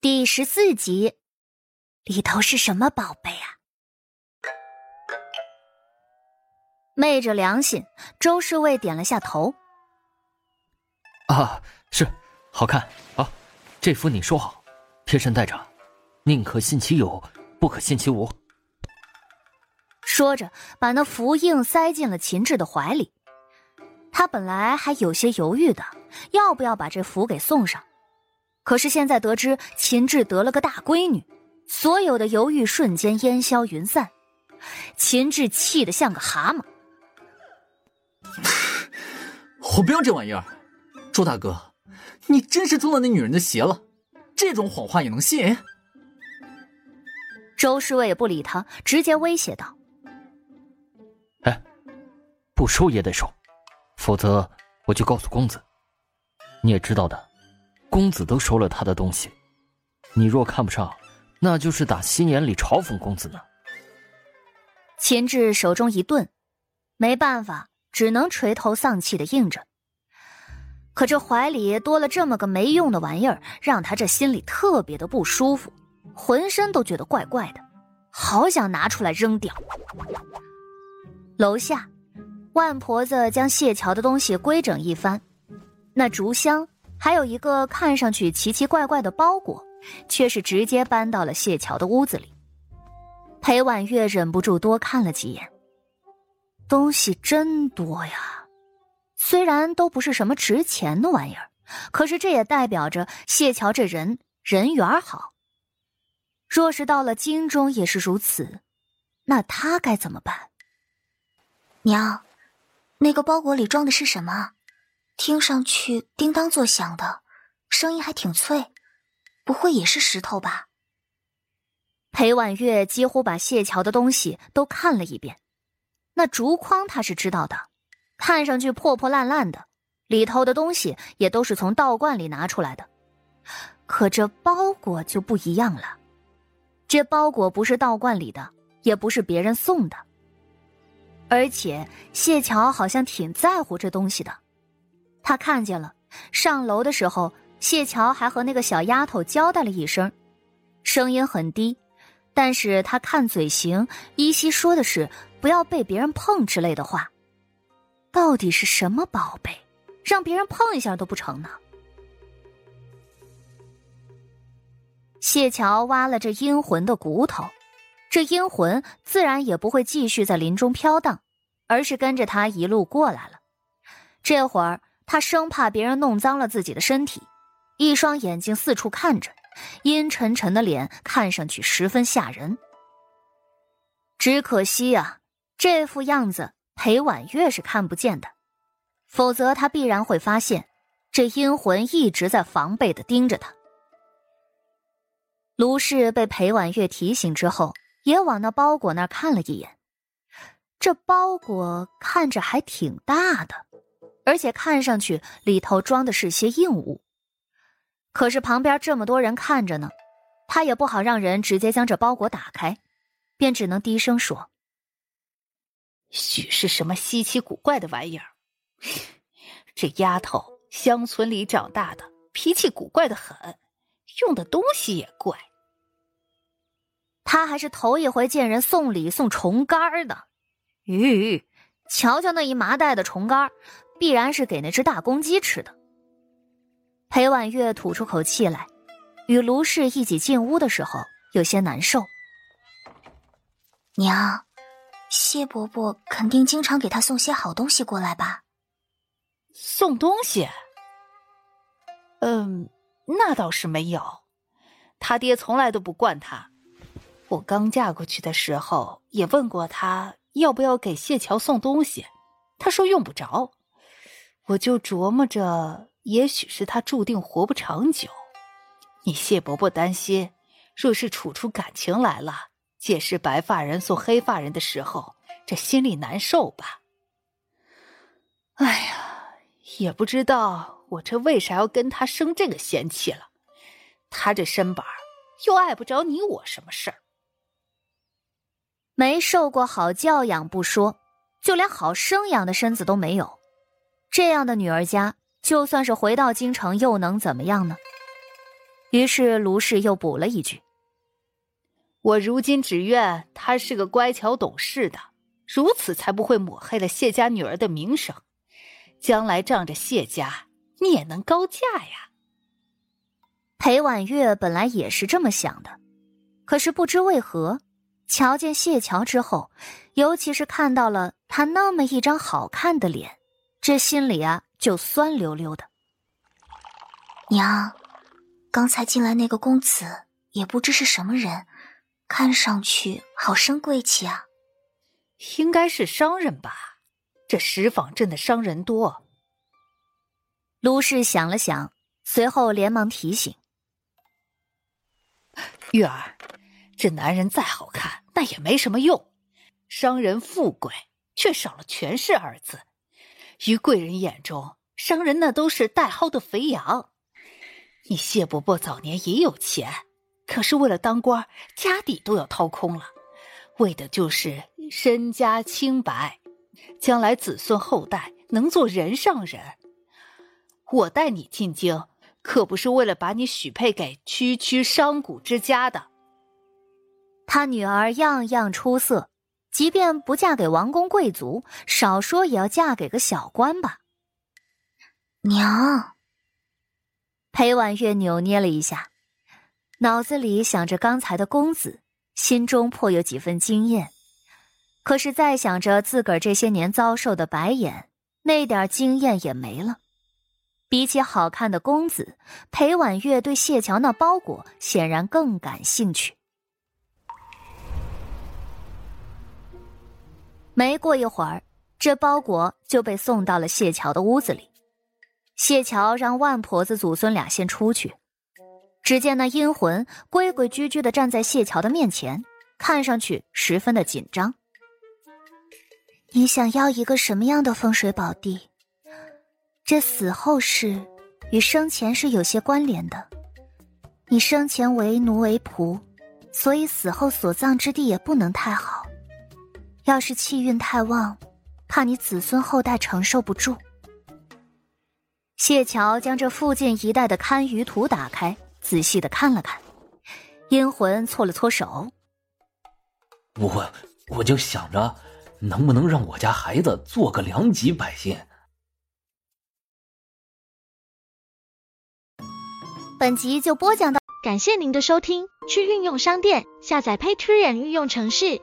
第十四集，里头是什么宝贝啊？昧着良心，周侍卫点了下头。啊，是，好看啊，这幅你说好，贴身带着，宁可信其有，不可信其无。说着，把那符印塞进了秦志的怀里。他本来还有些犹豫的，要不要把这符给送上。可是现在得知秦志得了个大闺女，所有的犹豫瞬间烟消云散。秦志气得像个蛤蟆。我不要这玩意儿，周大哥，你真是中了那女人的邪了，这种谎话也能信？周侍卫也不理他，直接威胁道：“哎，不收也得收，否则我就告诉公子。你也知道的。”公子都收了他的东西，你若看不上，那就是打心眼里嘲讽公子呢。秦志手中一顿，没办法，只能垂头丧气的应着。可这怀里多了这么个没用的玩意儿，让他这心里特别的不舒服，浑身都觉得怪怪的，好想拿出来扔掉。楼下，万婆子将谢桥的东西规整一番，那竹箱。还有一个看上去奇奇怪怪的包裹，却是直接搬到了谢桥的屋子里。裴婉月忍不住多看了几眼，东西真多呀！虽然都不是什么值钱的玩意儿，可是这也代表着谢桥这人人缘好。若是到了京中也是如此，那他该怎么办？娘，那个包裹里装的是什么？听上去叮当作响的，声音还挺脆，不会也是石头吧？裴婉月几乎把谢桥的东西都看了一遍，那竹筐他是知道的，看上去破破烂烂的，里头的东西也都是从道观里拿出来的。可这包裹就不一样了，这包裹不是道观里的，也不是别人送的，而且谢桥好像挺在乎这东西的。他看见了，上楼的时候，谢桥还和那个小丫头交代了一声，声音很低，但是他看嘴型，依稀说的是不要被别人碰之类的话。到底是什么宝贝，让别人碰一下都不成呢？谢桥挖了这阴魂的骨头，这阴魂自然也不会继续在林中飘荡，而是跟着他一路过来了。这会儿。他生怕别人弄脏了自己的身体，一双眼睛四处看着，阴沉沉的脸看上去十分吓人。只可惜啊，这副样子裴婉月是看不见的，否则他必然会发现，这阴魂一直在防备的盯着他。卢氏被裴婉月提醒之后，也往那包裹那儿看了一眼，这包裹看着还挺大的。而且看上去里头装的是些硬物，可是旁边这么多人看着呢，他也不好让人直接将这包裹打开，便只能低声说：“许是什么稀奇古怪的玩意儿。这丫头乡村里长大的，脾气古怪的很，用的东西也怪。他还是头一回见人送礼送虫干儿的，咦，瞧瞧那一麻袋的虫干儿。”必然是给那只大公鸡吃的。裴婉月吐出口气来，与卢氏一起进屋的时候，有些难受。娘，谢伯伯肯定经常给他送些好东西过来吧？送东西？嗯，那倒是没有。他爹从来都不惯他。我刚嫁过去的时候，也问过他要不要给谢桥送东西，他说用不着。我就琢磨着，也许是他注定活不长久。你谢伯伯担心，若是处出感情来了，届时白发人送黑发人的时候，这心里难受吧？哎呀，也不知道我这为啥要跟他生这个嫌气了。他这身板又碍不着你我什么事儿。没受过好教养不说，就连好生养的身子都没有。这样的女儿家，就算是回到京城，又能怎么样呢？于是卢氏又补了一句：“我如今只愿她是个乖巧懂事的，如此才不会抹黑了谢家女儿的名声，将来仗着谢家，你也能高嫁呀。”裴婉月本来也是这么想的，可是不知为何，瞧见谢桥之后，尤其是看到了他那么一张好看的脸，这心里啊就酸溜溜的。娘。刚才进来那个公子也不知是什么人，看上去好生贵气啊。应该是商人吧？这石坊镇的商人多。卢氏想了想，随后连忙提醒：“玉儿，这男人再好看，那也没什么用。商人富贵，却少了权势二字。于贵人眼中，商人那都是带薅的肥羊。”你谢伯伯早年也有钱，可是为了当官，家底都要掏空了，为的就是身家清白，将来子孙后代能做人上人。我带你进京，可不是为了把你许配给区区商贾之家的。他女儿样样出色，即便不嫁给王公贵族，少说也要嫁给个小官吧。娘。裴婉月扭捏了一下，脑子里想着刚才的公子，心中颇有几分惊艳。可是再想着自个儿这些年遭受的白眼，那点惊艳也没了。比起好看的公子，裴婉月对谢桥那包裹显然更感兴趣。没过一会儿，这包裹就被送到了谢桥的屋子里。谢桥让万婆子祖孙俩先出去。只见那阴魂规规矩矩的站在谢桥的面前，看上去十分的紧张。你想要一个什么样的风水宝地？这死后事与生前是有些关联的。你生前为奴为仆，所以死后所葬之地也不能太好。要是气运太旺，怕你子孙后代承受不住。谢桥将这附近一带的堪舆图打开，仔细的看了看。阴魂搓了搓手：“我我就想着，能不能让我家孩子做个良级百姓。”本集就播讲到，感谢您的收听。去运用商店下载 Patreon 运用城市，